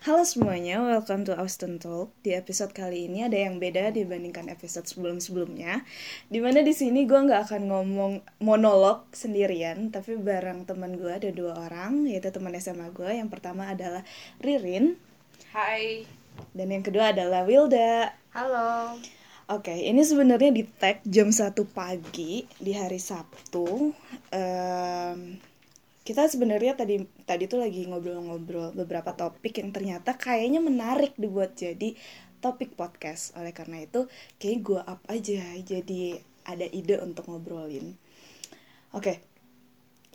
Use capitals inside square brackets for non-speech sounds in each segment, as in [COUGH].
Halo semuanya, welcome to Austin Talk. Di episode kali ini ada yang beda dibandingkan episode sebelum-sebelumnya. Di mana di sini gue nggak akan ngomong monolog sendirian, tapi bareng teman gue ada dua orang, yaitu teman SMA gue. Yang pertama adalah Ririn, Hai. dan yang kedua adalah Wilda. Halo. Oke, ini sebenarnya di tag jam 1 pagi di hari Sabtu. Em, kita sebenarnya tadi tadi tuh lagi ngobrol-ngobrol beberapa topik yang ternyata kayaknya menarik dibuat jadi topik podcast. Oleh karena itu, kayak gue up aja jadi ada ide untuk ngobrolin. Oke,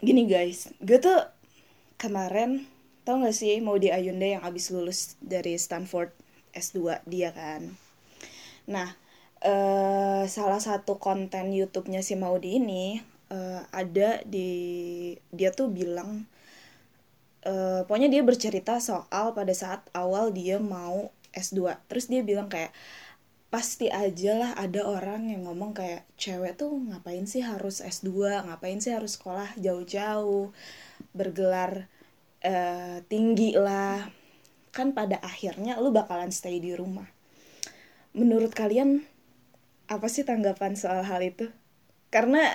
gini guys, gue tuh kemarin tau gak sih mau di Ayunda yang abis lulus dari Stanford S2 dia kan. Nah, eh, salah satu konten YouTube-nya si Maudi ini eh, ada di dia tuh bilang eh, pokoknya dia bercerita soal pada saat awal dia mau S2. Terus dia bilang kayak pasti aja lah ada orang yang ngomong kayak cewek tuh ngapain sih harus S2, ngapain sih harus sekolah jauh-jauh, bergelar eh, tinggi lah. Kan pada akhirnya lu bakalan stay di rumah. Menurut kalian apa sih tanggapan soal hal itu? Karena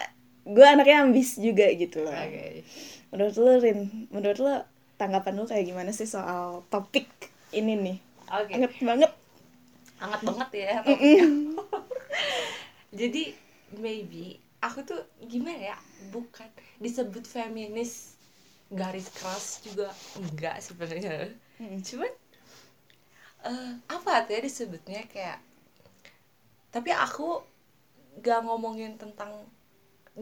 gue anaknya ambis juga gitu loh. Oke. Menurut lu Rin, menurut lu tanggapan lu kayak gimana sih soal topik ini nih? Oke. Anget banget. Hangat banget ya. [LAUGHS] Jadi maybe aku tuh gimana ya? Bukan disebut feminis garis keras juga enggak sebenarnya. Mm. Cuman eh, apa tuh ya disebutnya kayak tapi aku gak ngomongin tentang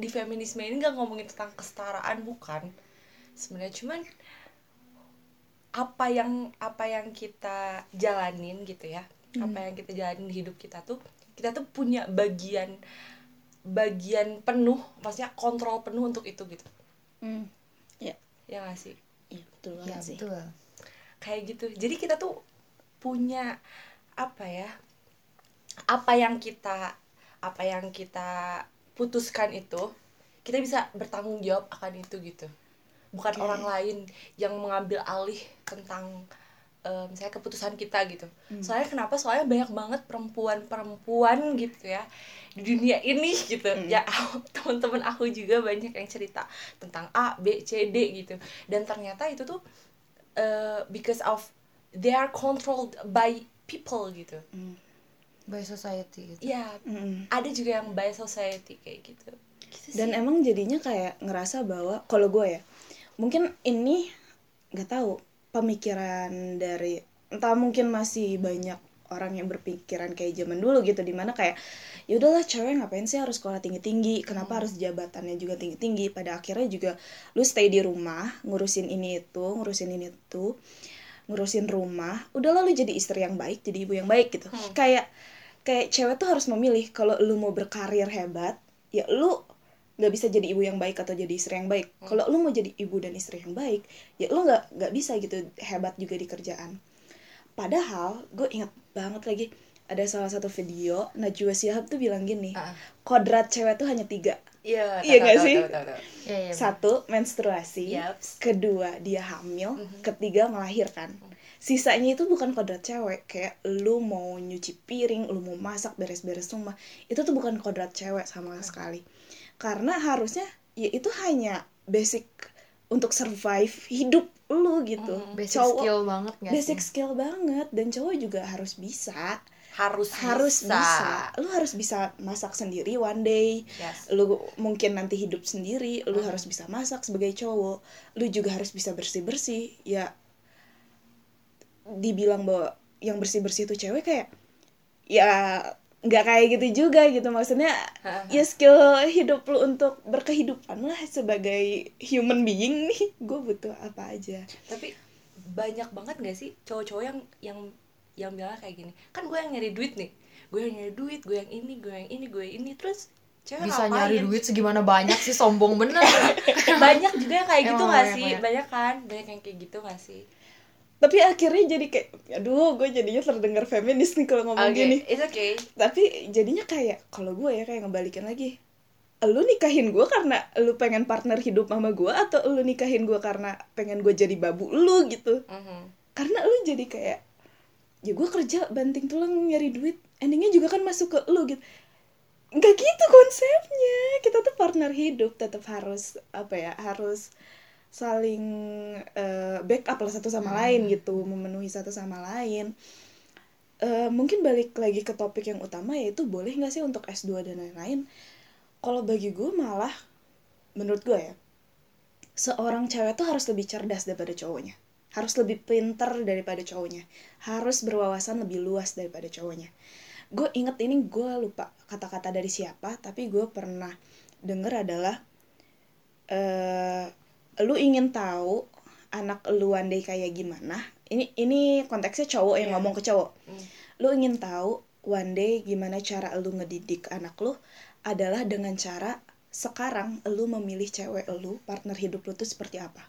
di feminisme ini gak ngomongin tentang kesetaraan bukan sebenarnya cuman apa yang apa yang kita jalanin gitu ya apa yang kita jalanin di hidup kita tuh kita tuh punya bagian bagian penuh maksudnya kontrol penuh untuk itu gitu Hmm. Ya, ya gak sih iya betul Ya sih. betul. kayak gitu jadi kita tuh punya apa ya apa yang kita apa yang kita putuskan itu kita bisa bertanggung jawab akan itu gitu. Bukan Oke. orang lain yang mengambil alih tentang eh, misalnya keputusan kita gitu. Soalnya kenapa? Soalnya banyak banget perempuan-perempuan gitu ya di dunia ini gitu. Ya [LAUGHS] teman-teman aku juga banyak yang cerita tentang A B C D gitu. Dan ternyata itu tuh uh, because of they are controlled by people gitu. By society gitu. Ya, Mm-mm. ada juga yang by society kayak gitu. Gitu Dan sih. emang jadinya kayak ngerasa bahwa kalau gue ya, mungkin ini nggak tahu pemikiran dari entah mungkin masih banyak orang yang berpikiran kayak zaman dulu gitu di mana kayak ya udahlah cewek ngapain sih harus sekolah tinggi tinggi kenapa harus jabatannya juga tinggi tinggi pada akhirnya juga lu stay di rumah ngurusin ini itu ngurusin ini itu ngurusin rumah udahlah lu jadi istri yang baik jadi ibu yang baik gitu kayak kayak cewek tuh harus memilih kalau lu mau berkarir hebat ya lu nggak bisa jadi ibu yang baik atau jadi istri yang baik kalau lu mau jadi ibu dan istri yang baik ya lu nggak nggak bisa gitu hebat juga di kerjaan padahal gue ingat banget lagi ada salah satu video Najwa Shihab tuh bilang gini Ah. kodrat cewek tuh hanya tiga Iya, Iya tahu, sih? tahu, tahu, tahu. Iya iya. satu menstruasi Yaps. kedua dia hamil ketiga melahirkan sisanya itu bukan kodrat cewek. Kayak lu mau nyuci piring lu mau masak beres-beres rumah itu tuh bukan kodrat cewek sama sekali. Karena harusnya ya itu hanya basic untuk survive hidup lu gitu. Basic skill banget nggak basic sih? skill banget dan cowok juga harus bisa. Harus harus bisa. bisa. lu harus bisa masak sendiri one day. Yes. lu mungkin nanti hidup sendiri lu harus bisa masak sebagai cowok. Lu juga harus bisa bersih bersih ya dibilang bahwa yang bersih bersih itu cewek kayak ya nggak kayak gitu juga gitu maksudnya ya skill hidup lu untuk berkehidupan lah sebagai human being nih [LAUGHS] gue butuh apa aja Tapi banyak banget gak sih cowok-cowok yang yang yang bilang kayak gini. Kan gue yang nyari duit nih. Gue yang nyari duit, gue yang ini, gue yang ini, gue yang ini. Terus cewek Bisa ngapain? nyari duit segimana banyak sih sombong bener. [LAUGHS] banyak juga yang kayak gitu Emang gak sih? banyak. Banyak kan? Banyak yang kayak gitu gak sih? Tapi akhirnya jadi kayak aduh gue jadinya terdengar feminis nih kalau ngomong Oke, gini. it's okay. tapi jadinya kayak kalau gue ya kayak ngebalikin lagi. Lu nikahin gue karena lu pengen partner hidup sama gue atau lu nikahin gue karena pengen gue jadi babu lu gitu? Mhm. karena lu jadi kayak ya gue kerja banting tulang nyari duit endingnya juga kan masuk ke lu gitu. Nggak gitu konsepnya. Kita tuh partner hidup tetap harus apa ya harus saling eh, backup lah satu sama lain gitu memenuhi satu sama lain. Eh, mungkin balik lagi ke topik yang utama yaitu boleh nggak sih untuk S2 dan lain-lain? Kalau bagi gue malah menurut gue ya seorang cewek tuh harus lebih cerdas daripada cowoknya. Harus lebih pinter daripada cowoknya. Harus berwawasan lebih luas daripada cowoknya. Gue inget ini gue lupa kata-kata dari siapa tapi gue pernah denger adalah eh lu ingin tahu anak lu one day kayak gimana ini ini konteksnya cowok yang Iya. ngomong ke cowok Hmm. lu ingin tahu one day gimana cara lu ngedidik anak lu adalah dengan cara sekarang lu memilih cewek lu partner hidup lu tuh seperti apa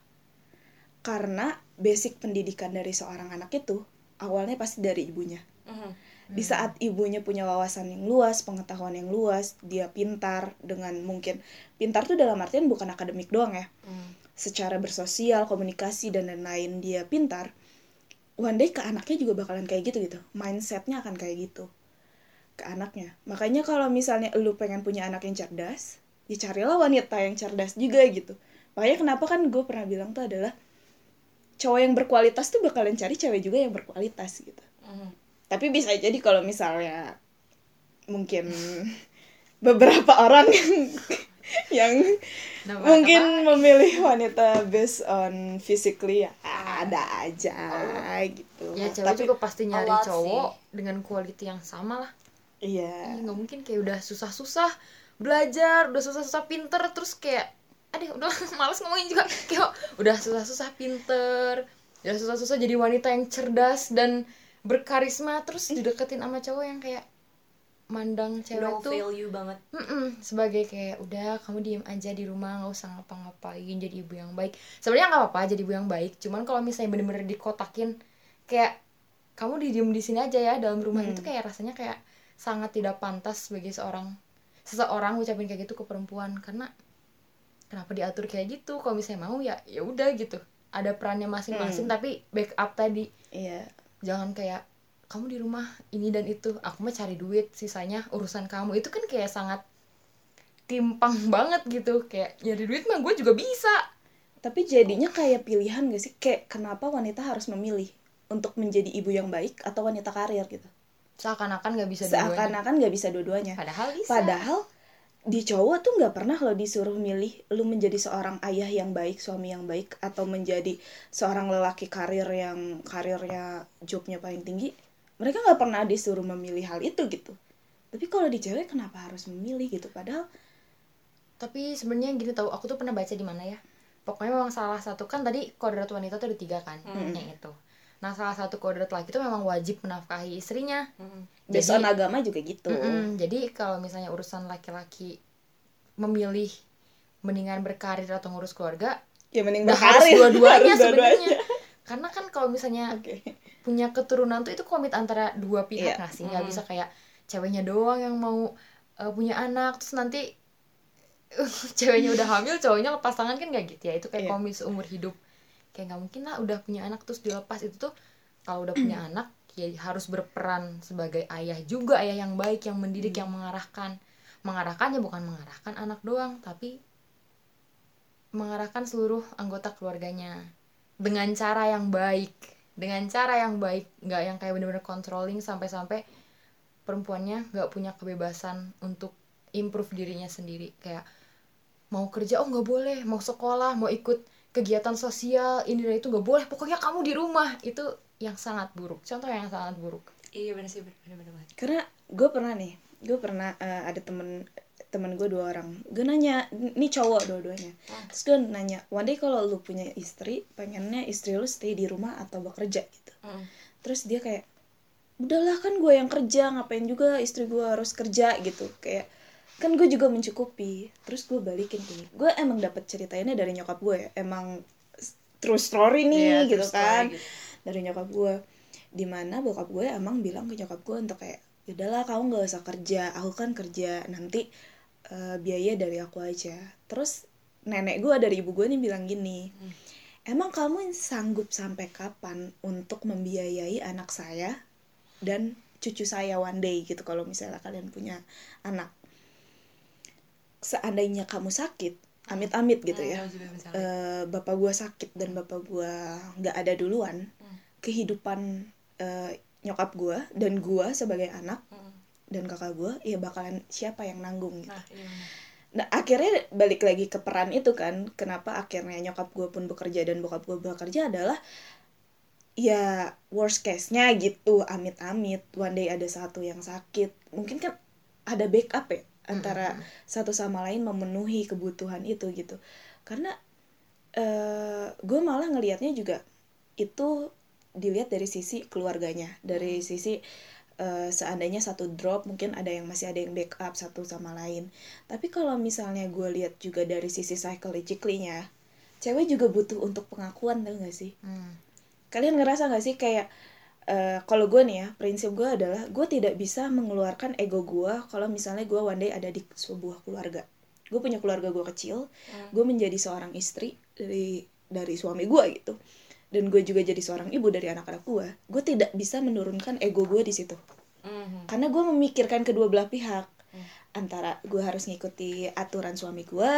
karena basic pendidikan dari seorang anak itu awalnya pasti dari ibunya Mhm. di saat ibunya punya wawasan yang luas, pengetahuan yang luas, dia pintar dengan mungkin pintar tuh dalam artian bukan akademik doang ya. Hmm. Secara bersosial, komunikasi dan lain-lain dia pintar. One day ke anaknya juga bakalan kayak gitu gitu. Mindsetnya akan kayak gitu ke anaknya. Makanya kalau misalnya lu pengen punya anak yang cerdas, ya carilah wanita yang cerdas juga gitu. Makanya kenapa kan gue pernah bilang tuh adalah cowok yang berkualitas tuh bakalan cari cewek juga yang berkualitas gitu Mhm. tapi bisa jadi kalau misalnya mungkin [LAUGHS] beberapa orang yang [LAUGHS] yang Kenapa? mungkin memilih wanita based on physically ya ada aja gitu. Ya cewek tapi juga pasti nyari cowok dengan quality yang sama lah. Iya. Ih, nggak mungkin kayak udah susah-susah belajar udah susah-susah pinter terus kayak aduh udah [LAUGHS] males ngomongin juga. Kayak udah susah-susah pinter udah susah-susah jadi wanita yang cerdas dan berkarisma terus dideketin sama cowok yang kayak mandang cewek low tuh value banget. Mm-mm, sebagai kayak udah kamu diem aja di rumah nggak usah ngapa-ngapain jadi ibu yang baik. Sebenarnya nggak apa-apa jadi ibu yang baik cuman kalau misalnya bener-bener dikotakin kayak kamu di diem di sini aja ya dalam rumah Hmm. itu kayak rasanya kayak sangat tidak pantas sebagai seorang seseorang ngucapin kayak gitu ke perempuan. Karena kenapa diatur kayak gitu? Kalau misalnya mau ya ya udah gitu. Ada perannya masing-masing Hmm. tapi backup tadi. Iya. Jangan kayak kamu di rumah ini dan itu aku mah cari duit sisanya urusan kamu. Itu kan kayak sangat timpang [LAUGHS] banget gitu kayak nyari duit mah gue juga bisa. Tapi jadinya kayak pilihan gak sih? Kayak kenapa wanita harus memilih untuk menjadi ibu yang baik atau wanita karir gitu? Seakan-akan nggak bisa seakan-akan nggak bisa dua-duanya. Padahal bisa. Padahal di cowok tuh nggak pernah lo disuruh milih lu menjadi seorang ayah yang baik, suami yang baik, atau menjadi seorang lelaki karir yang karirnya jobnya paling tinggi. Mereka nggak pernah disuruh memilih hal itu gitu. Tapi kalau di cewek kenapa harus memilih gitu? Padahal tapi sebenarnya gini tahu aku tuh pernah baca di mana ya pokoknya memang salah satu kan tadi kodrat wanita tuh ada tiga kan Hmm. yang itu nah salah satu kodrat laki itu memang wajib menafkahi istrinya based Jadi- agama juga gitu. Mm-mm. Jadi kalau misalnya urusan laki-laki memilih mendingan berkarir atau ngurus keluarga, Ya mending harus berkarir. dua-duanya Harus dua-duanya. sebenarnya. Karena kan kalau misalnya Oke. Punya keturunan tuh itu komit antara dua pihak Iya. nggak sih? Nggak Mm. bisa kayak ceweknya doang yang mau uh, punya anak terus nanti [LAUGHS] ceweknya udah hamil, cowoknya lepas tangan kan nggak gitu ya? Itu kayak Iya. komit seumur hidup. Kayak nggak mungkin lah udah punya anak terus dilepas itu tuh kalau udah punya [CLEARS THROAT] anak ya harus berperan sebagai ayah juga ayah yang baik yang mendidik Hmm. yang mengarahkan mengarahkan ya bukan mengarahkan anak doang tapi mengarahkan seluruh anggota keluarganya dengan cara yang baik dengan cara yang baik nggak yang kayak bener-bener controlling sampai-sampai perempuannya nggak punya kebebasan untuk improve dirinya sendiri. Kayak mau kerja oh nggak boleh. Mau sekolah mau ikut kegiatan sosial ini dan itu nggak boleh. Pokoknya kamu di rumah. Itu yang sangat buruk. Contoh yang sangat buruk. Iya bener sih bener banget. Karena gue pernah nih gue pernah eh, ada temen temen gue dua orang. Gue nanya ini cowok dua-duanya? Hmm. terus gue nanya one day kalau lu punya istri pengennya istri lu stay di rumah atau bekerja? Gitu. Mhm. terus dia kayak udahlah kan gue yang kerja ngapain juga istri gue harus kerja? Gitu. Kayak kan gue juga mencukupi. Terus gue balikin dia. gue emang dapat ceritanya dari nyokap gue ya. Emang true story nih Iya, gitu story kan. gitu. dari nyokap gue di mana bokap gue emang bilang ke nyokap gue untuk kayak udahlah kamu nggak usah kerja. Aku kan kerja nanti eh, biaya dari aku aja terus nenek gue dari ibu gue nih bilang gini Hmm. emang kamu sanggup sampai kapan untuk membiayai anak saya dan cucu saya one day gitu kalau misalnya kalian punya anak seandainya kamu sakit amit-amit gitu ya Hmm, min zalik. eh, bapak gua sakit dan bapak gua nggak ada duluan Hmm. kehidupan eh, nyokap gua dan gua sebagai anak Mm. Dan kakak gua ya bakalan siapa yang nanggung gitu. Nah iya. Nah akhirnya balik lagi ke peran itu kan Kenapa akhirnya nyokap gue pun bekerja dan bokap gue bekerja adalah Ya worst case-nya gitu Amit-amit One day ada satu yang sakit. Mungkin kan ada backup ya Antara satu sama lain memenuhi kebutuhan itu gitu. Karena eh gue malah ngelihatnya juga Itu dilihat dari sisi keluarganya Dari sisi eh, seandainya satu drop mungkin ada yang masih ada yang backup satu sama lain tapi kalau misalnya gue lihat juga dari sisi psychologically-nya cewek juga butuh untuk pengakuan tau gak sih Hmm. kalian ngerasa gak sih kayak eh, kalau gue nih ya prinsip gue adalah gue tidak bisa mengeluarkan ego gue kalau misalnya gue one day ada di sebuah keluarga gue punya keluarga gue kecil Hmm. gue menjadi seorang istri dari dari suami gue gitu dan gue juga jadi seorang ibu dari anak-anak gue gue tidak bisa menurunkan ego gue di situ Mhm. karena gue memikirkan kedua belah pihak Hmm. antara gue harus ngikuti aturan suami gue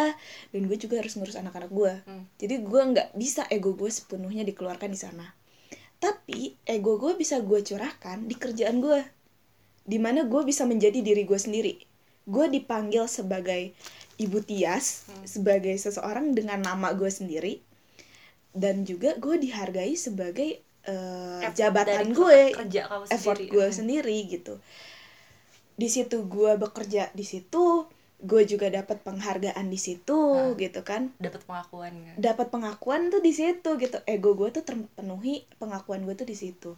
dan gue juga harus ngurus anak-anak gue Hmm. jadi gue nggak bisa ego gue sepenuhnya dikeluarkan di sana tapi ego gue bisa gue curahkan di kerjaan gue di mana gue bisa menjadi diri gue sendiri gue dipanggil sebagai ibu Tias Hmm. sebagai seseorang dengan nama gue sendiri dan juga gue dihargai sebagai Effort jabatan gue kerja kamu effort sendiri. gue Mhm. sendiri gitu di situ gue bekerja di situ gue juga dapat penghargaan di situ Ah. gitu kan dapat pengakuan kan dapat pengakuan tuh di situ gitu ego gue tuh terpenuhi pengakuan gue tuh di situ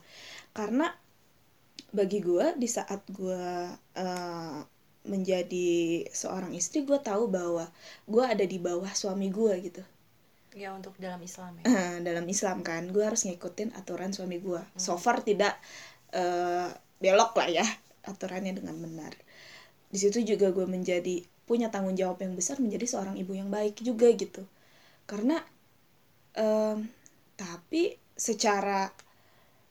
karena bagi gue di saat gue eh, menjadi seorang istri gue tahu bahwa gue ada di bawah suami gue gitu ya untuk dalam Islam ya. Eh, dalam Islam kan gue harus ngikutin aturan suami gue so far tidak eh, belok lah ya aturannya dengan benar. Di situ juga gue menjadi punya tanggung jawab yang besar menjadi seorang ibu yang baik juga gitu. Karena em, tapi secara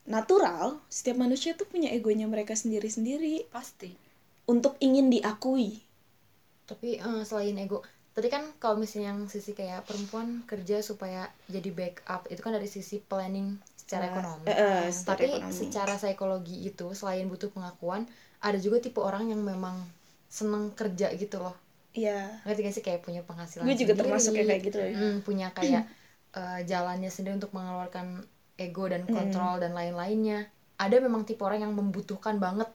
natural setiap manusia tuh punya egonya mereka sendiri-sendiri. Pasti. Untuk ingin diakui. Tapi eh, selain ego tadi kan kalau misalnya yang sisi kayak perempuan kerja supaya jadi backup itu kan dari sisi planning secara Eh, ekonomi. eh, eh, secara tapi ekonomi. secara psikologi itu selain butuh pengakuan ada juga tipe orang yang memang seneng kerja gitu loh. Ya ngerti gak sih? Kayak punya penghasilan gue juga sendiri, termasuk yang kayak gitu. ya. mm, punya kayak eh, jalannya sendiri untuk mengeluarkan ego dan Hmm. kontrol dan lain-lainnya. Ada memang tipe orang yang membutuhkan banget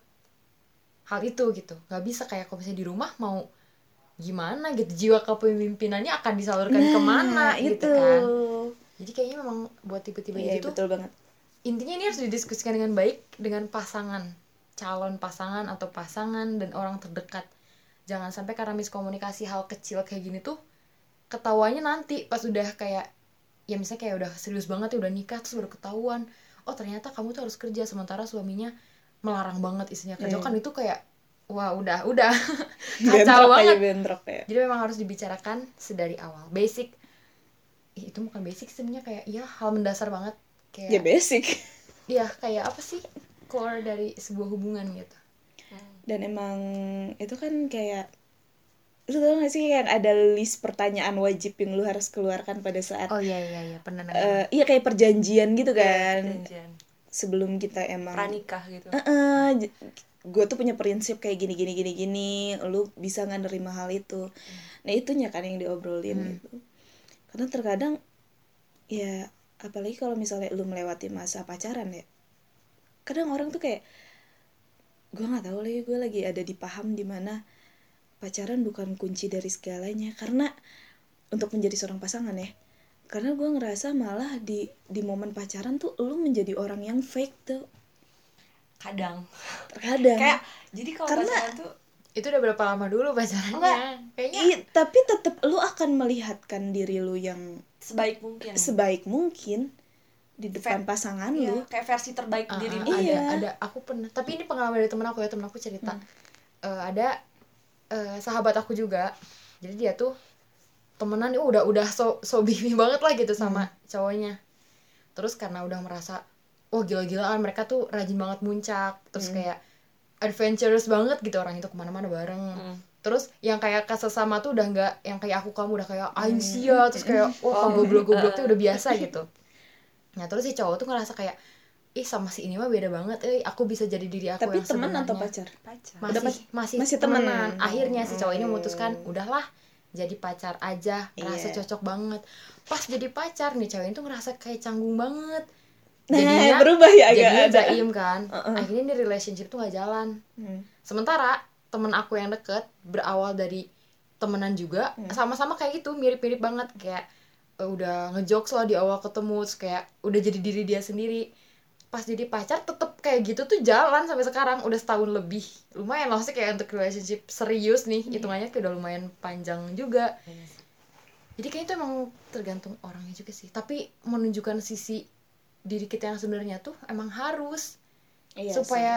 hal itu gitu. Nggak bisa kayak kalau misalnya di rumah mau gimana gitu jiwa kepemimpinannya akan disalurkan ke mana gitu kan. Jadi kayaknya memang buat tipe-tipe Iya, gitu tuh betul banget. intinya ini harus didiskusikan dengan baik dengan pasangan calon pasangan atau pasangan dan orang terdekat. Jangan sampai karena miskomunikasi hal kecil kayak gini tuh ketawanya nanti pas udah kayak ya misalnya kayak udah serius banget ya udah nikah terus baru ketahuan oh ternyata kamu tuh harus kerja sementara suaminya melarang banget istrinya kerja. Iya. kan itu kayak wah udah udah. [LAUGHS] Kacau banget. bentrok ya. Jadi memang harus dibicarakan sedari awal. Basic. Ih, itu bukan basic sebenarnya kayak ya hal mendasar banget. Kayak ya basic. [LAUGHS] Iya, kayak apa sih? Core dari sebuah hubungan gitu. dan emang itu kan kayak lu tau gak sih yang ada list pertanyaan wajib yang lu harus keluarkan pada saat Oh iya iya iya, pernah eh, iya kayak perjanjian gitu kan. Janjian. sebelum kita emang pranikah gitu gue tuh punya prinsip kayak gini gini gini gini lu bisa nggak nerima hal itu. Nah itunya kan yang diobrolin Hmm. gitu. Karena terkadang ya apalagi kalau misalnya lu melewati masa pacaran ya kadang orang tuh kayak gue nggak tahu lagi gue lagi ada di paham di mana pacaran bukan kunci dari segalanya. Karena untuk menjadi seorang pasangan ya karena gue ngerasa malah di di momen pacaran tuh lu menjadi orang yang fake tuh kadang terkadang kayak jadi kalau Karena- pacaran tuh Itu udah berapa lama dulu pacarannya? Enggak. Kayaknya Iya, tapi tetap lu akan melihatkan diri lu yang sebaik mungkin sebaik mungkin di depan Fair. pasangan Iya, lu. kayak versi terbaik Ah, diri ah, lu ada Iya. ada aku pernah tapi ini pengalaman dari temen aku ya temen aku cerita Hmm. Eh, ada eh, sahabat aku juga jadi dia tuh temenan udah udah so so bibi [LAUGHS] banget lah gitu sama cowoknya terus karena udah merasa wah gila-gilaan. Mereka tuh rajin banget muncak. Terus kayak adventurous banget gitu. Orang itu ke mana-mana bareng. Terus yang kayak sesama tuh udah nggak yang kayak aku kamu udah kayak aing sia. Terus kayak [LAUGHS] wah goblok-goblok tuh udah biasa [LAUGHS] gitu. Nah terus si cowok tuh ngerasa kayak ih sama si ini mah beda banget. Eh aku bisa jadi diri aku tapi yang teman atau sebenarnya." pacar? Pacar. Masih Udah masih masih temenan. temenan. akhirnya si cowok ini Oh. memutuskan udahlah jadi pacar aja. Ngerasa Iya. cocok banget. Pas jadi pacar nih cowok itu ngerasa kayak canggung banget nah berubah ya agak. jadinya ada jaim kan. Uh-uh. [LAUGHS] akhirnya di relationship tuh gak jalan. Hmm. sementara temen aku yang deket berawal dari temenan juga sama-sama kayak gitu mirip-mirip banget. Kayak eh, udah ngejokes lah di awal ketemu terus kayak udah jadi diri dia sendiri. Pas jadi pacar tetep kayak gitu tuh jalan sampai sekarang udah setahun lebih. Lumayan loh sih kayak untuk relationship serius nih hitungannya kayak udah lumayan panjang juga. Jadi kayaknya itu emang tergantung orangnya juga sih. Tapi menunjukkan sisi diri kita yang sebenarnya tuh emang harus Iya supaya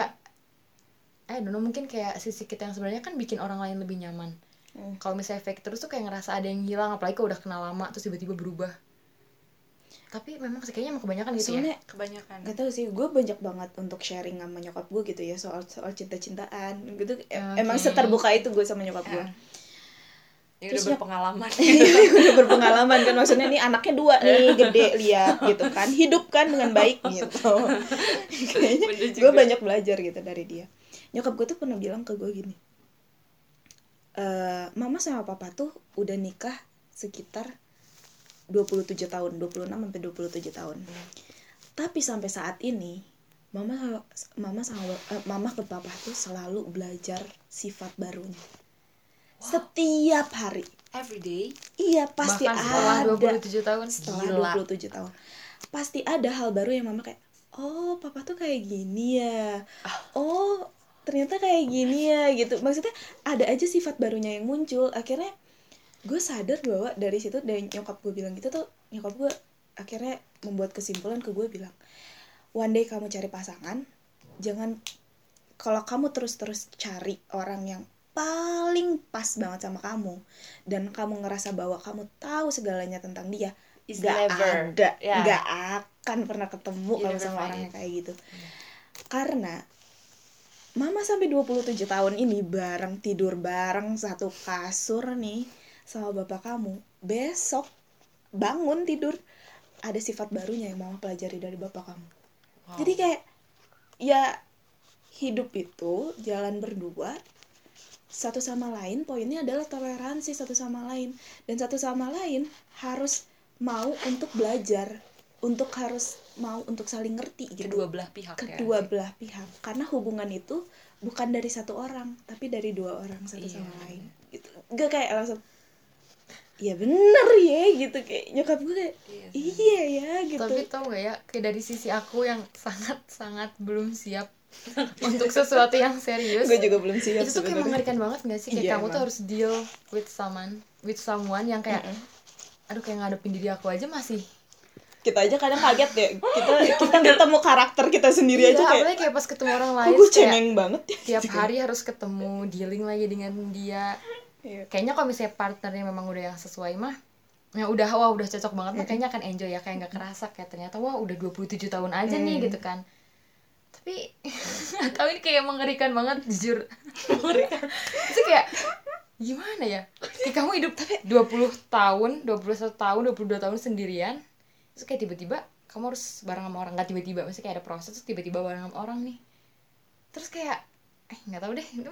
eh don't know, mungkin kayak sisi kita yang sebenarnya kan bikin orang lain lebih nyaman Hmm. kalau misalnya fake terus tuh kayak ngerasa ada yang hilang apalagi kalau udah kenal lama terus tiba-tiba berubah tapi memang sih kayaknya emang kebanyakan sih. gitu ya soalnya kebanyakan Gak tau sih, gue banyak banget untuk sharing sama nyokap gue gitu ya soal soal cinta-cintaan gitu. E- Emang seterbuka itu gue sama nyokap gue. Ya udah berpengalaman. [LAUGHS] Udah berpengalaman kan maksudnya nih anaknya dua nih gede lihat gitu kan hidup kan dengan baik gitu. [LAUGHS] Kayaknya gue banyak belajar gitu dari dia. Nyokap gue tuh pernah bilang ke gue gini "Eh, mama sama papa tuh udah nikah sekitar 27 tahun 26 sampai 27 tahun. Tapi sampai saat ini mama mama sama eh, mama ke papa tuh selalu belajar sifat barunya setiap hari. Everyday Iya pasti bahkan setelah ada. 27 tahun? Setelah Gila. 27 tahun. Pasti ada hal baru yang mama kayak oh papa tuh kayak gini ya. Oh ternyata kayak gini ya gitu. Maksudnya ada aja sifat barunya yang muncul. Akhirnya gue sadar bahwa dari situ dari nyokap gue bilang gitu tuh nyokap gue akhirnya membuat kesimpulan ke gue bilang one day kamu cari pasangan jangan kalau kamu terus-terus cari orang yang paling pas banget sama kamu. Dan kamu ngerasa bahwa kamu tahu segalanya tentang dia Is nggak never. ada nggak akan pernah ketemu You kalau sama orang yang kayak gitu. Karena mama sampai 27 tahun ini bareng tidur bareng satu kasur nih sama bapak kamu besok bangun tidur ada sifat barunya yang mama pelajari dari bapak kamu. Wow. jadi kayak ya hidup itu jalan berdua satu sama lain poinnya adalah toleransi satu sama lain. Dan satu sama lain harus mau untuk belajar untuk harus mau untuk saling ngerti gitu. Kedua belah pihak ya. Kedua belah pihak. Karena hubungan itu bukan dari satu orang tapi dari dua orang satu Iya. sama lain gitu. Gak kayak langsung ya bener ya gitu. Kayak nyokap gue kayak Iya. Iya ya gitu. Tapi tau gak ya kayak dari sisi aku yang sangat sangat belum siap [LAUGHS] untuk sesuatu yang serius. Gue juga belum siap itu tuh kayak mengerikan banget gak sih? Kayak Iya, kamu tuh emang. harus deal with someone with someone yang kayak Mm-mm. aduh kayak ngadepin diri aku aja masih. Kita aja kadang kaget ya. Kita [LAUGHS] kita ketemu karakter kita sendiri Iya, aja kayak kayak pas ketemu orang lain gue kayak cengeng banget ya? tiap hari harus ketemu dealing lagi dengan dia. Iya. kayaknya kalau misalnya partnernya memang udah yang sesuai mah ya udah wah udah cocok banget mah kayaknya akan enjoy ya kayak nggak kerasa kayak ternyata wah udah 27 tahun aja nih Hmm. gitu kan tapi [LAUGHS] tahu ini kayak mengerikan banget jujur. [LAUGHS] Mengerikan. Itu kayak gimana ya? Kayak kamu hidup 20 tahun 21 tahun 22 tahun sendirian terus kayak tiba-tiba kamu harus bareng sama orang. Nggak tiba-tiba maksudnya kayak ada proses terus tiba-tiba bareng sama orang nih. Terus kayak eh nggak tahu deh itu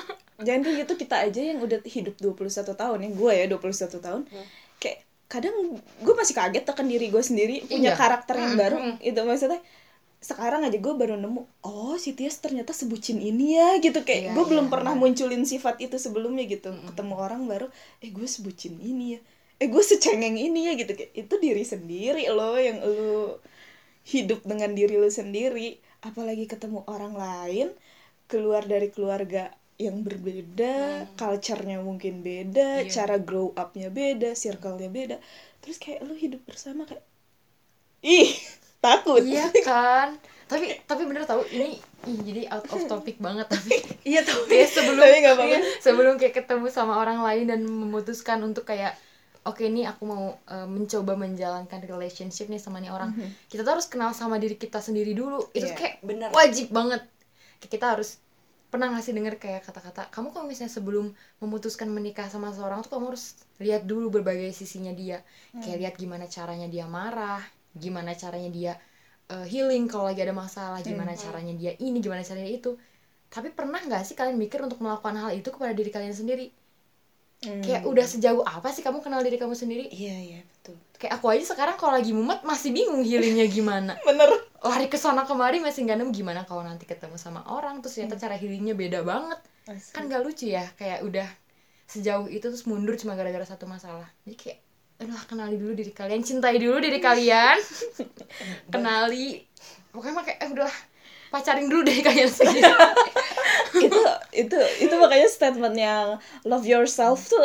[LAUGHS] jangan kayak gitu kita aja yang udah hidup 21 tahun ya gue ya 21 tahun. Hmm. kayak kadang gue masih kaget tekan diri gue sendiri punya Iya. karakter yang Mm, baru. Itu maksudnya sekarang aja gue baru nemu oh si Tias ternyata sebucin ini ya gitu. Kayak Iya, gue belum iya, pernah iya. munculin sifat itu sebelumnya gitu. Ketemu orang baru eh gue sebucin ini ya. Eh gue secengeng ini ya gitu. Kayak itu diri sendiri loh yang lu hidup dengan diri lu sendiri. Apalagi ketemu orang lain keluar dari keluarga yang berbeda, culture-nya mungkin beda, Iya. cara grow up-nya beda, circle-nya beda. Terus kayak lu hidup bersama kayak ih, takut. Iya kan. Tapi tapi bener tau ini ih, jadi out of topic banget tapi [LAUGHS] Iya tahu. ya sebelum Tapi nggak apa-apa. sebelum kayak ketemu sama orang lain dan memutuskan untuk kayak oke nih aku mau uh, mencoba menjalankan relationship nih sama nih orang Mhm. kita tuh harus kenal sama diri kita sendiri dulu itu Iya, kayak bener. wajib banget Kayak kita harus pernah ngasih denger kayak kata-kata kamu kalau misalnya sebelum memutuskan menikah sama seorang tuh kamu harus lihat dulu berbagai sisinya dia kayak lihat gimana caranya dia marah gimana caranya dia uh, healing kalau lagi ada masalah gimana caranya dia ini gimana caranya itu. Tapi pernah nggak sih kalian mikir untuk melakukan hal itu kepada diri kalian sendiri? Hmm. kayak udah sejauh apa sih kamu kenal diri kamu sendiri? Iya iya betul kayak aku aja sekarang kalau lagi mumet masih bingung healingnya gimana. [LAUGHS] Bener. Lari ke sana kemari masih nggak nemu gimana kalau nanti ketemu sama orang terus ternyata cara healingnya beda banget. Kan gak lucu ya kayak udah sejauh itu terus mundur cuma gara-gara satu masalah. Jadi kayak udah kenali dulu diri kalian cintai dulu diri kalian. [LAUGHS] Kenali. Pokoknya kayak eh, udah pacarin dulu diri kalian sendiri. [LAUGHS] Itu itu itu makanya statement yang love yourself tuh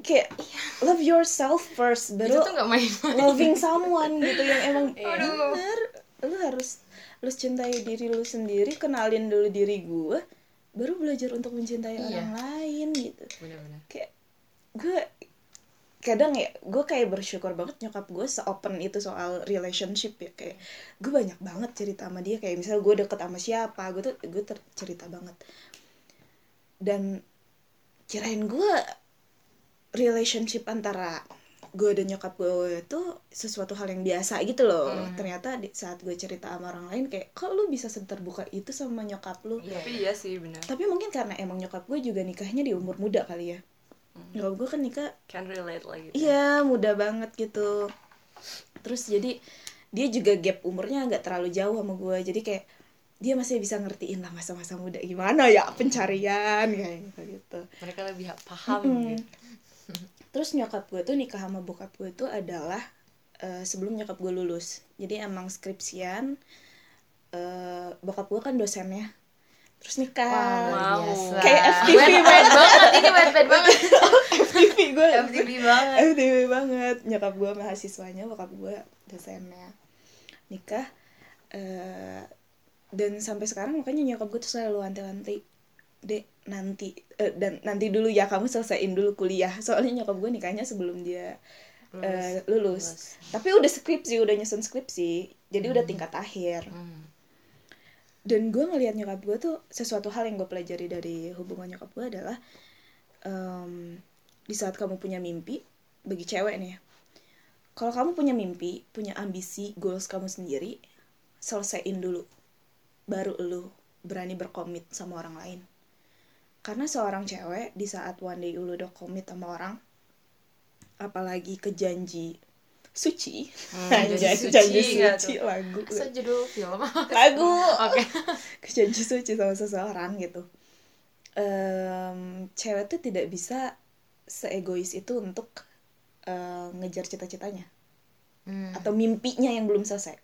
kayak love yourself first itu baru tuh nggak main-main. loving someone gitu yang emang [LAUGHS] Aduh. bener. Lu harus lu cintai diri lu sendiri kenalin dulu diri gue baru belajar untuk mencintai Iya. orang lain gitu. Bener-bener. Kayak gue kadang ya gue kayak bersyukur banget nyokap gue seopen itu soal relationship ya kayak gue banyak banget cerita sama dia kayak misalnya gue deket sama siapa gue tuh gue cerita banget. Dan kirain gue relationship antara gue dan nyokap gue itu sesuatu hal yang biasa gitu loh. Ternyata di saat gue cerita sama orang lain kayak kok lu bisa seterbuka itu sama nyokap lu? Tapi iya sih bener. tapi mungkin karena emang nyokap gue juga nikahnya di umur muda kali ya nyokap gue kan nikah Can relate lagi. iya muda banget gitu terus jadi dia juga gap umurnya nggak terlalu jauh sama gue jadi kayak dia masih bisa ngertiin lah masa-masa muda gimana ya pencarian kayak gitu gitu Mereka lebih paham Mm. gitu. [LAUGHS] terus nyokap gue tuh nikah sama bokap gue tuh adalah eh, sebelum nyokap gue lulus jadi emang skripsian eh, bokap gue kan dosennya terus nikah Wow. biasa. Kayak FTV banget ini wet wet [LAUGHS] banget FTV gue FTV banget. FTV banget nyokap gue mahasiswanya bokap gue dosennya nikah eh, dan sampai sekarang makanya nyokap gue tuh selalu wanti-wanti dek nanti eh, dan nanti dulu ya kamu selesaiin dulu kuliah soalnya nyokap gue nikahnya sebelum dia eh, lulus. tapi udah skripsi udah nyusun skripsi jadi udah tingkat akhir Hmm. Dan gue ngelihat nyokap gue tuh sesuatu hal yang gue pelajari dari hubungan nyokap gue adalah em, di saat kamu punya mimpi bagi cewek nih ya kalau kamu punya mimpi punya ambisi goals kamu sendiri selesaiin dulu. Baru lu berani berkomit sama orang lain. Karena seorang cewek di saat one day lu udah komit sama orang apalagi ke janji suci. [LAUGHS] Anjay, janji janji suci, suci lagu. Judul film. [LAUGHS] Lagu. Oke. [LAUGHS] Janji suci sama seseorang gitu. Em, cewek tuh tidak bisa seegois itu untuk eh, ngejar cita-citanya. Hmm, atau mimpinya yang belum selesai.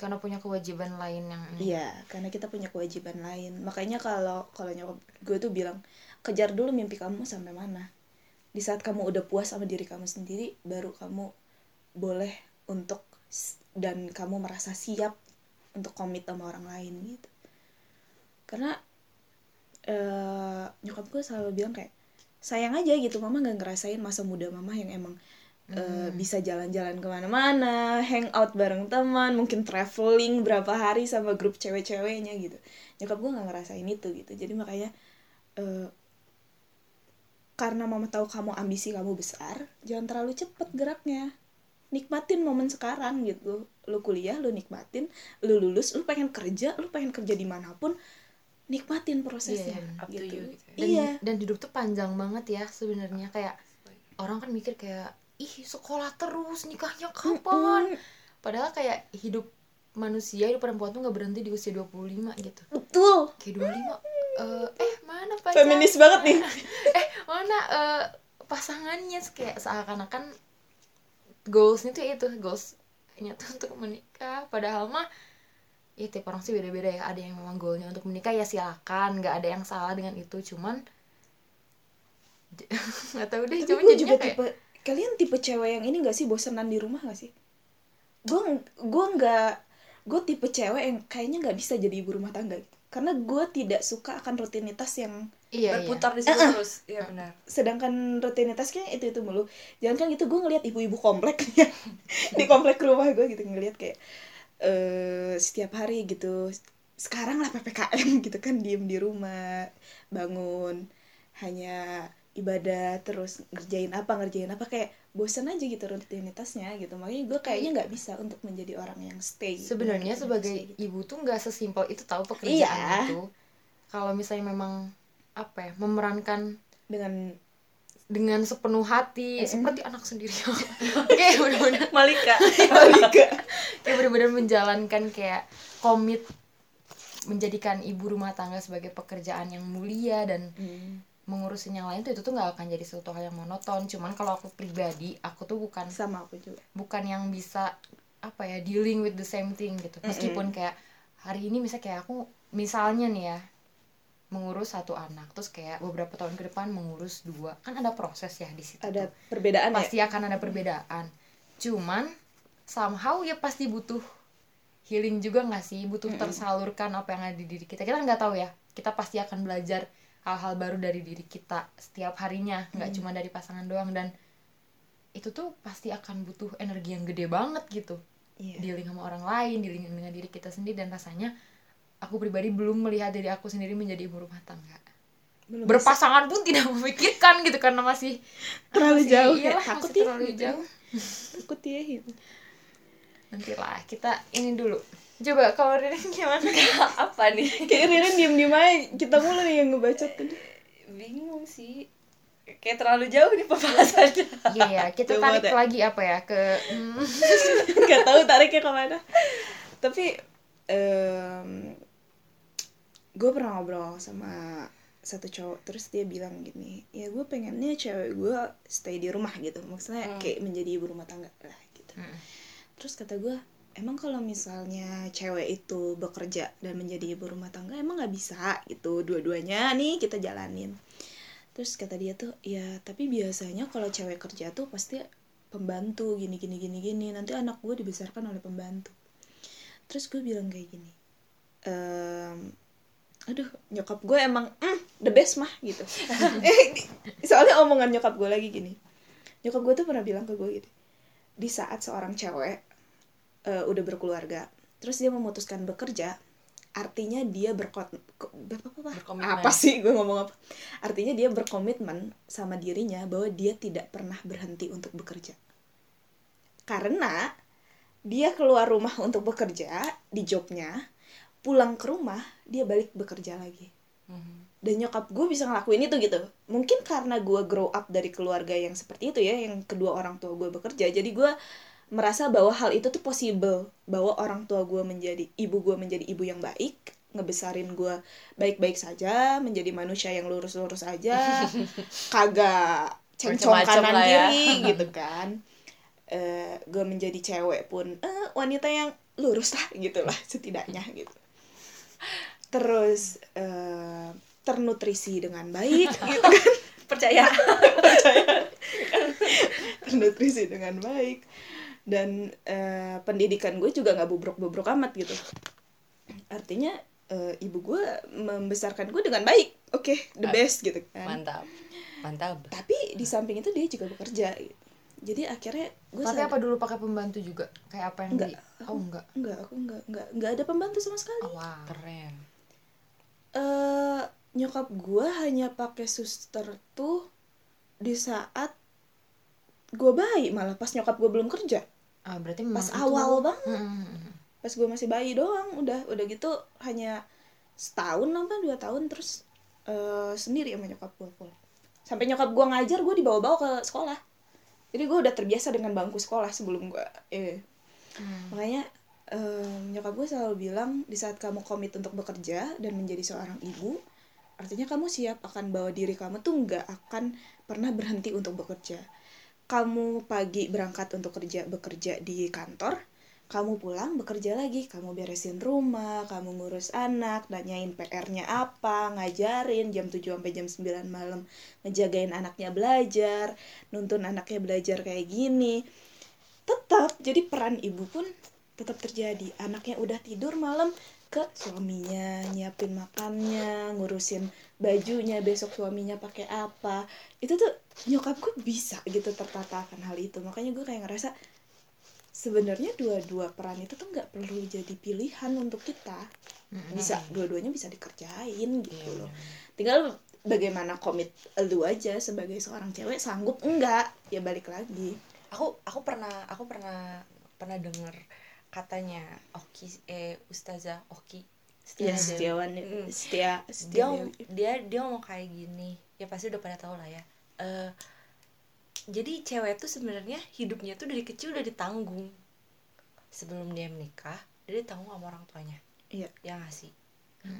Karena punya kewajiban lain yang iya karena kita punya kewajiban lain. Makanya kalau kalau nyokap gue tuh bilang kejar dulu mimpi kamu sampai mana. Di saat kamu udah puas sama diri kamu sendiri baru kamu boleh untuk dan kamu merasa siap untuk komit sama orang lain gitu. Karena eh nyokap gue selalu bilang kayak sayang aja gitu mama nggak ngerasain masa muda mama yang emang eh, bisa jalan-jalan ke mana-mana hangout bareng teman mungkin traveling berapa hari sama grup cewek-ceweknya gitu. Nyokap gue nggak ngerasain itu gitu. Jadi makanya eh, karena mama tahu kamu ambisi kamu besar jangan terlalu cepet geraknya nikmatin momen sekarang gitu. Lu kuliah lu nikmatin. Lu lulus lu pengen kerja lu pengen kerja di mana pun nikmatin prosesnya Iya, up to gitu. you gitu ya. dan, iya. Dan hidup tuh panjang banget ya sebenarnya. Kayak orang kan mikir kayak ih sekolah terus nikahnya kapan? Padahal kayak hidup manusia hidup perempuan tuh nggak berhenti di usia 25 gitu. Betul. Kayak 25 eh eh mana pacar? Feminis banget nih. [LAUGHS] Eh mana eh, pasangannya? Kayak seakan-akan goalsnya tuh itu goalsnya tuh [LAUGHS] untuk menikah. Padahal mah ya tiap orang sih beda-beda ya. Ada yang memang goalnya untuk menikah ya silakan. Nggak ada yang salah dengan itu. Cuman [LAUGHS] nggak tahu deh. Tapi cuman gue juga kayak tipe kalian tipe cewek yang ini gak sih? Bosenan di rumah gak sih? Gue gue nggak gue tipe cewek yang kayaknya nggak bisa jadi ibu rumah tangga gitu. karena gue tidak suka akan rutinitas yang Iya, berputar di situ terus. Iya benar. sedangkan rutinitasnya itu itu mulu. Jangan kan gitu gue ngeliat ibu-ibu komplek ya [LAUGHS] di komplek rumah gue gitu ngeliat kayak eh setiap hari gitu. Sekarang lah ppkm [LAUGHS] gitu kan diem di rumah bangun hanya ibadah terus ngerjain apa ngerjain apa kayak bosan aja gitu rutinitasnya gitu. Makanya gue kayaknya nggak bisa untuk menjadi orang yang stay sebenarnya sebagai gitu. ibu tuh nggak sesimpel itu tahu pekerjaan Iya. itu kalau misalnya memang apa ya memerankan dengan dengan sepenuh hati seperti anak sendiri. [LAUGHS] [LAUGHS] Kayak benar-benar [LAUGHS] Malika. Malika. Kayak benar-benar menjalankan kayak komit menjadikan ibu rumah tangga sebagai pekerjaan yang mulia dan mengurusin yang lain tuh itu tuh nggak akan jadi sesuatu hal yang monoton. Cuman kalau aku pribadi aku tuh bukan sama aku juga. bukan yang bisa apa ya dealing with the same thing gitu. Meskipun kayak hari ini misalnya kayak aku misalnya nih ya mengurus satu anak terus kayak beberapa tahun ke depan mengurus dua. Kan ada proses ya di situ ada tuh. perbedaan ya? Pasti akan ada perbedaan. Cuman somehow ya pasti butuh healing juga nggak sih? Butuh tersalurkan apa yang ada di diri kita. Kita kan nggak tahu ya. Kita pasti akan belajar hal-hal baru dari diri kita setiap harinya. Nggak cuma dari pasangan doang. Dan itu tuh pasti akan butuh energi yang gede banget gitu. Iya. dealing sama orang lain dealing dengan diri kita sendiri. Dan rasanya aku pribadi belum melihat diri aku sendiri menjadi ibu rumah tangga. Belum berpasangan pun tidak memikirkan gitu karena masih Terlalu masih- jauh ya, iyalah, takut masih ya, terlalu gitu. jauh. Takut ya gitu. nanti lah kita ini dulu. Coba kalau Ririn gimana? [LAUGHS] Apa nih? [LAUGHS] Kayak Ririn diem diem aja kita mulu nih yang ngebacot tadi. Bingung sih. Kayak terlalu jauh nih pembahasannya. Iya ya kita Coba tarik deh. lagi apa ya ke hmm, [LAUGHS] nggak tahu tariknya ke mana. Tapi gue pernah ngobrol sama satu cowok terus dia bilang gini ya gue pengennya cewek gue stay di rumah gitu. Maksudnya kayak menjadi ibu rumah tangga lah gitu. Hmm. terus kata gue emang kalau misalnya cewek itu bekerja dan menjadi ibu rumah tangga emang nggak bisa? Gitu dua-duanya nih kita jalanin. Terus kata dia tuh ya tapi biasanya kalau cewek kerja tuh pasti pembantu gini gini gini gini nanti anak gue dibesarkan oleh pembantu. Terus gue bilang kayak gini ehm aduh nyokap gue emang mm, the best mah gitu. [LAUGHS] Eh, soalnya omongan nyokap gue lagi gini. Nyokap gue tuh pernah bilang ke gue gitu di saat seorang cewek eh, udah berkeluarga terus dia memutuskan bekerja artinya dia berkot Berkomitmen. apa sih gue ngomong apa? Artinya dia berkomitmen sama dirinya bahwa dia tidak pernah berhenti untuk bekerja. Karena dia keluar rumah untuk bekerja di jobnya pulang ke rumah dia balik bekerja lagi. Dan nyokap gue bisa ngelakuin itu gitu. Mungkin karena gue grow up dari keluarga yang seperti itu ya yang kedua orang tua gue bekerja jadi gue merasa bahwa hal itu tuh possible. Bahwa orang tua gue menjadi ibu gue menjadi ibu yang baik ngebesarin gue baik-baik saja menjadi manusia yang lurus-lurus aja [LAUGHS] kagak Macem-macem kanan ya. kiri [LAUGHS] gitu kan. Eh gue menjadi cewek pun eh, wanita yang lurus lah gitu lah setidaknya gitu terus eh, ternutrisi dengan baik [LAUGHS] gitu kan? Percaya. [LAUGHS] Ternutrisi dengan baik. Dan eh, pendidikan gue juga nggak bobrok-bobrok amat gitu. Artinya eh, ibu gue membesarkan gue dengan baik. Oke the best gitu kan. mantap. Mantap. Tapi di samping itu dia juga bekerja. Gitu. jadi akhirnya gue pakai apa dulu? Pakai pembantu juga? Kayak apa yang Enggak. di oh enggak. enggak aku enggak enggak enggak ada pembantu sama sekali. Oh, wow keren. Eh nyokap gue hanya pakai suster tuh di saat gue bayi malah pas nyokap gue belum kerja. Ah, berarti pas itu- awal banget. Hmm, hmm, hmm. pas gue masih bayi doang udah udah gitu hanya setahun apa dua tahun terus eh, sendiri sama nyokap gue pulang sampai nyokap gue ngajar gue dibawa-bawa ke sekolah. Jadi gue udah terbiasa dengan bangku sekolah sebelum gue eh Hmm. makanya eh, nyokap gue selalu bilang di saat kamu komit untuk bekerja dan menjadi seorang ibu artinya kamu siap akan bawa diri kamu tuh nggak akan pernah berhenti untuk bekerja. Kamu pagi berangkat untuk kerja bekerja di kantor kamu pulang bekerja lagi. Kamu beresin rumah kamu ngurus anak nanyain PR-nya apa ngajarin jam 7 sampai jam 9 malam ngejagain anaknya belajar nuntun anaknya belajar kayak gini tetap jadi peran ibu pun tetap terjadi. Anaknya udah tidur malam ke suaminya nyiapin makannya ngurusin bajunya besok suaminya pakai apa. Itu tuh nyokap gue bisa gitu tertata akan hal itu. Makanya gue kayak ngerasa sebenarnya dua-dua peran itu tuh nggak perlu jadi pilihan untuk kita. Bisa dua-duanya bisa dikerjain gitu Iya, loh. bener. tinggal bagaimana komit lu aja sebagai seorang cewek sanggup enggak ya balik lagi aku aku pernah aku pernah pernah dengar katanya Oki eh Ustazah Oki. Ya Dewi. setiawan Mm. setia dia setia dia dia ngomong kayak gini. Ya pasti udah pada tahu lah ya. Eh, jadi cewek tuh sebenarnya hidupnya tuh dari kecil udah ditanggung. Sebelum dia menikah dia ditanggung sama orang tuanya. Iya. Ya nggak sih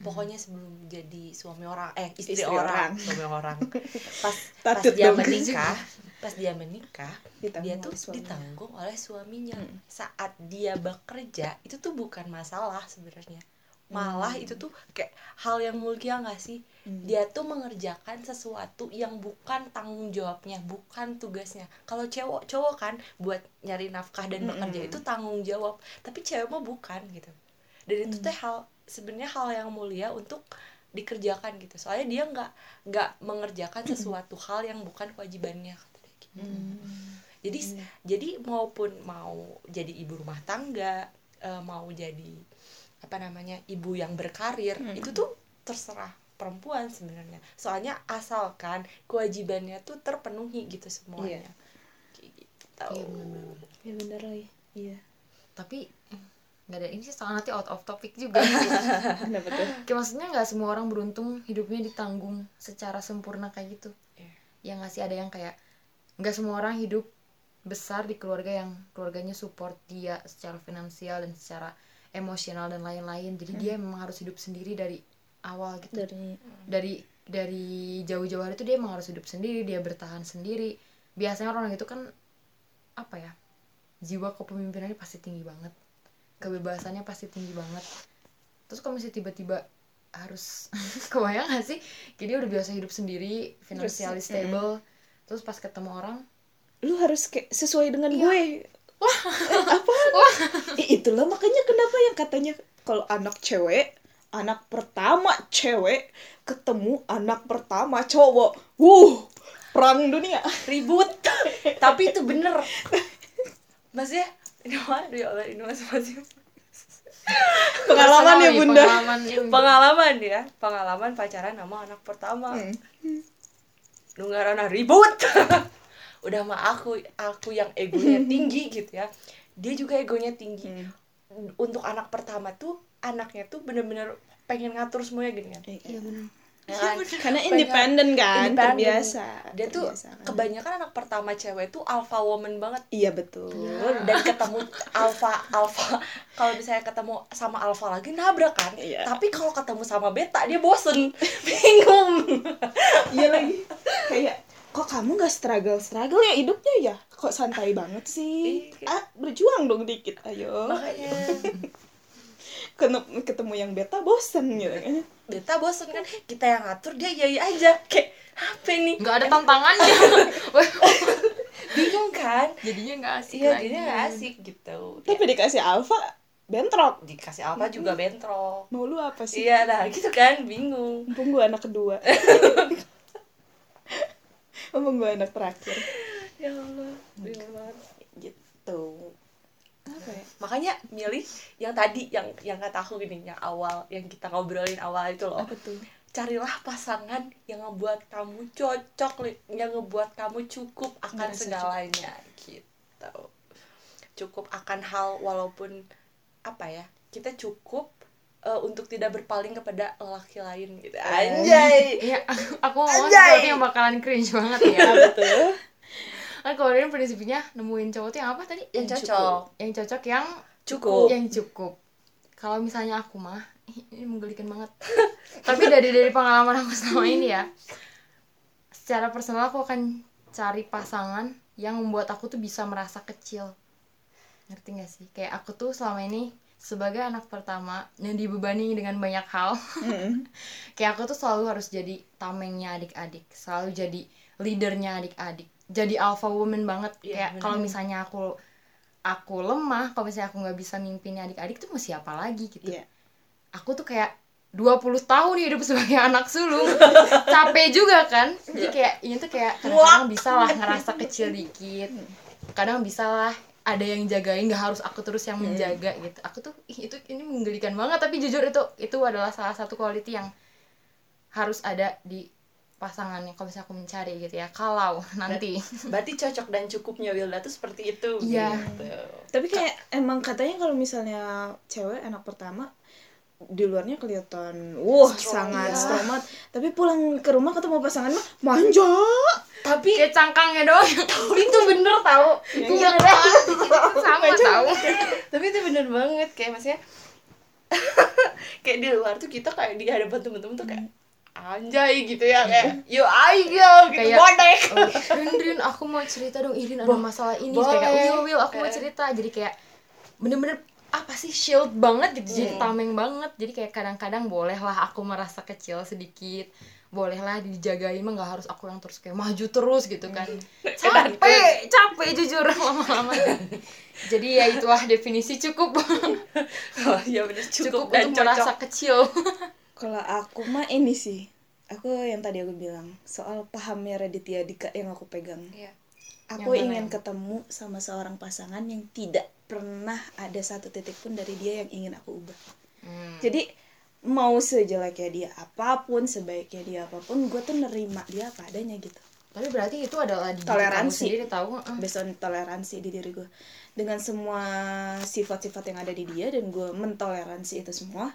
pokoknya sebelum jadi suami orang eh istri, Istri orang. orang. suami orang [LAUGHS] pas pas dia dong. menikah pas dia menikah Ditanggung dia tuh suaminya. ditanggung oleh suaminya Hmm. saat dia bekerja itu tuh bukan masalah sebenarnya malah Hmm. itu tuh kayak hal yang mulia nggak sih Hmm. dia tuh mengerjakan sesuatu yang bukan tanggung jawabnya bukan tugasnya kalau cowok cowok kan buat nyari nafkah dan bekerja Mm-mm. itu tanggung jawab tapi cewek mah bukan gitu dan itu Hmm. teh hal sebenarnya hal yang mulia untuk dikerjakan gitu soalnya dia nggak nggak mengerjakan sesuatu hal yang bukan kewajibannya kata dia gitu. Hmm. jadi Iya. jadi maupun mau jadi ibu rumah tangga eh, mau jadi apa namanya ibu yang berkarir Hmm. itu tuh terserah perempuan sebenarnya soalnya asalkan kewajibannya tuh terpenuhi gitu semuanya Kayak gitu Iya, bener-bener. ya bener lagi iya tapi nggak ada ini sih soal nanti out of topic juga [LAUGHS] kenapa tuh? Kayak maksudnya nggak semua orang beruntung hidupnya ditanggung secara sempurna kayak gitu. Iya. yang ngasih ada yang kayak nggak semua orang hidup besar di keluarga yang keluarganya support dia secara finansial dan secara emosional dan lain-lain. Jadi dia memang harus hidup sendiri dari awal gitu. Dari dari dari jauh-jauh hari itu dia emang harus hidup sendiri dia bertahan sendiri. Biasanya orang itu kan apa ya jiwa kepemimpinannya pasti tinggi banget kebebasannya pasti tinggi banget. Terus kalau misalnya tiba-tiba harus [LAUGHS] kebayang gak sih? Jadi udah biasa hidup sendiri financially Terus, stable terus pas ketemu orang lu harus kayak sesuai dengan gue. [LAUGHS] Wah. Apa? [LAUGHS] Itulah makanya kenapa yang katanya kalau anak cewek anak pertama cewek ketemu anak pertama cowok. Wuh perang dunia. Ribut. Tapi itu bener. Maksudnya ini waduh ya Allah ini masih masih pengalaman ya bunda. Pengalaman ini. pengalaman ya. Pengalaman pacaran sama anak pertama. Hmm. Nungarana ribut. [LAUGHS] Udah mah aku aku yang egonya [LAUGHS] tinggi gitu ya. Dia juga egonya tinggi. Hmm. untuk anak pertama tuh anaknya tuh bener-bener pengen ngatur semuanya gini kan. Iya benar Ya kan? karena independen kan independen. terbiasa dia tuh terbiasa kan. kebanyakan anak pertama cewek tuh alpha woman banget. Iya betul. Dan ketemu alpha alpha. Kalau misalnya ketemu sama alpha lagi nabrak kan? Iya. tapi kalau ketemu sama beta dia bosen. [LAUGHS] Bingung. Iya lagi. Kayak kok kamu nggak struggle struggle ya hidupnya ya? Kok santai banget sih? Iya. ah berjuang dong dikit ayo. Makanya ketemu ketemu yang beta bosen gitu kan. Beta bosen kan kita yang ngatur dia iya iya aja. Kayak apa nih. Nggak ada tantangannya. [LAUGHS] Bingung kan? Jadinya nggak asik iya lagi. dia nggak asik gitu. Tapi dikasih alfa bentrok. Dikasih apa juga bentrok. Mau lu apa sih? Iya nah gitu kan bingung. Mumpung gue anak kedua. [LAUGHS] Mumpung gue anak terakhir. Ya Allah bingung banget. Gitu ya makanya milih yang tadi yang yang kata aku gini yang awal yang kita ngobrolin awal itu loh. Apa tuh? Carilah pasangan yang ngebuat kamu cocok yang ngebuat kamu cukup akan Ngerasa segalanya gitu. Cukup akan hal walaupun apa ya kita cukup eh, untuk tidak berpaling kepada lelaki lain gitu. Anjay! Iya, aku, aku sesuatu yang bakalan cringe banget ya. betul Kan dia prinsipnya nemuin cowok tuh yang apa tadi? yang cocok Yang cocok yang cukup yang cukup. Kalau misalnya aku mah, ini menggelikan banget. [LAUGHS] Tapi dari dari pengalaman aku selama ini ya, secara personal aku akan cari pasangan yang membuat aku tuh bisa merasa kecil. Ngerti gak sih? Kayak aku tuh selama ini sebagai anak pertama yang dibebani dengan banyak hal. Mm. [LAUGHS] kayak aku tuh selalu harus jadi tamengnya adik-adik selalu jadi leadernya adik-adik jadi alpha woman banget. Iya, kayak kalau misalnya aku aku lemah kalau misalnya aku nggak bisa mimpin adik-adik tuh mau siapa lagi gitu. Iya. aku tuh kayak 20 tahun hidup [LAUGHS] sebagai anak sulung [LAUGHS] capek juga kan? Jadi kayak ini tuh kayak kadang-kadang bisa lah ngerasa kecil dikit. Kadang bisa lah ada yang jagain nggak harus aku terus yang menjaga gitu. Aku tuh ih, itu ini menggelikan banget. Tapi jujur itu itu adalah salah satu quality yang harus ada di pasangannya kalau misalnya aku mencari gitu ya. Kalau nanti. berarti cocok dan cukupnya Wilda tuh seperti itu Iya. gitu. Tapi kayak emang katanya kalau misalnya cewek anak pertama di luarnya kelihatan wah sangat iya. strong banget. Tapi pulang ke rumah ketemu pasangan mah manja. tapi kayak cangkangnya doang tapi itu bener tau iya kan [LAUGHS] sama tahu tapi itu bener banget kayak maksudnya [LAUGHS] kayak di luar tuh kita kayak di hadapan temen-temen tuh kayak anjay gitu ya kayak yo ayo gitu Kayak- bonek Oh, [LAUGHS] Rin Rin aku mau cerita dong Irin ada masalah ini boleh. kayak Will Will aku mau Eh. cerita jadi kayak bener-bener apa sih shield banget gitu jadi Hmm. tameng banget jadi kayak kadang-kadang bolehlah aku merasa kecil sedikit bolehlah dijagain mah nggak harus aku yang terus kayak maju terus gitu kan capek [LAUGHS] capek jujur lama-lama jadi ya itulah definisi cukup [LAUGHS] oh, ya bener cukup, cukup, dan untuk cocok merasa kecil [LAUGHS] Kalau aku mah ini sih. Aku yang tadi aku bilang soal pahamnya Raditya Dika yang aku pegang. Iya. Aku Yang ingin yang? ketemu sama seorang pasangan yang tidak pernah ada satu titik pun dari dia yang ingin aku ubah. Hmm. Jadi mau sejeleknya dia apa pun, sebaiknya dia apa pun, gue tuh nerima dia apa adanya gitu. tapi berarti itu adalah di diri Toleransi. sendiri tahu heeh. Based on toleransi di diri gue. Dengan semua sifat-sifat yang ada di dia dan gue mentoleransi itu semua,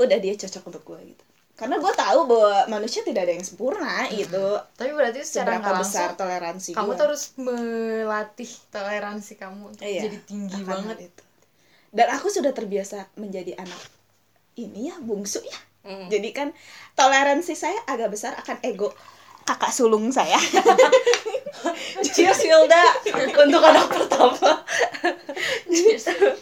udah dia cocok untuk gue gitu. Karena gue tahu bahwa manusia tidak ada yang sempurna gitu. tapi berarti secara nggak besar toleransi kamu gue. tuh harus melatih toleransi kamu untuk Iya, jadi tinggi banget itu. Dan aku sudah terbiasa menjadi anak ini ya bungsu ya. Hmm. Jadi kan toleransi saya agak besar akan ego kakak sulung saya. [LAUGHS] cheers Wilda. Untuk anak pertama.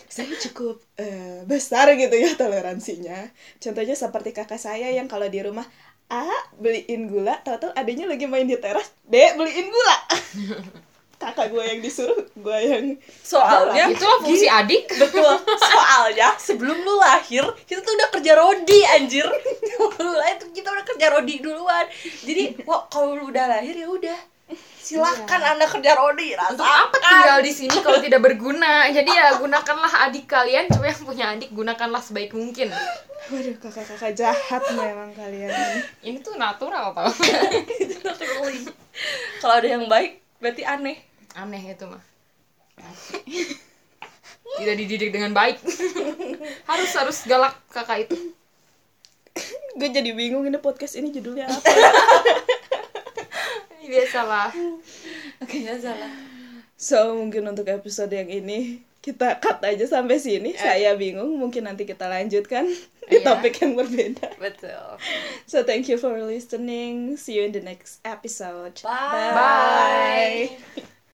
Saya cukup eh, besar gitu ya toleransinya. Contohnya seperti kakak saya yang kalau di rumah A beliin gula, tahu-tahu adanya lagi main di teras, B beliin gula. [LAUGHS] kakak gue yang disuruh, gue yang soalnya itu lah fungsi adik. Betul. Soalnya sebelum lu lahir kita tuh udah kerja rodi anjir. [LAUGHS] Lu lahir kita udah kerja rodi duluan. Jadi wah kalau lu udah lahir ya udah silakan anda kerja rodi untuk rasakan. apa tinggal di sini kalau tidak berguna? Jadi ya gunakanlah adik kalian. Coba yang punya adik gunakanlah sebaik mungkin. Waduh kakak-kakak jahat memang kalian ini. ini tuh natural tau. [LAUGHS] Kalau ada yang baik berarti aneh. Aneh itu mah. Tidak dididik dengan baik. Harus harus galak kakak itu. Gue jadi bingung ini podcast ini judulnya apa. [LAUGHS] biasalah oke ya salah So mungkin untuk episode yang ini kita cut aja sampai sini. Saya bingung, mungkin nanti kita lanjutkan di Iya. topik yang berbeda. betul So thank you for listening. See you in the next episode. Bye. Bye.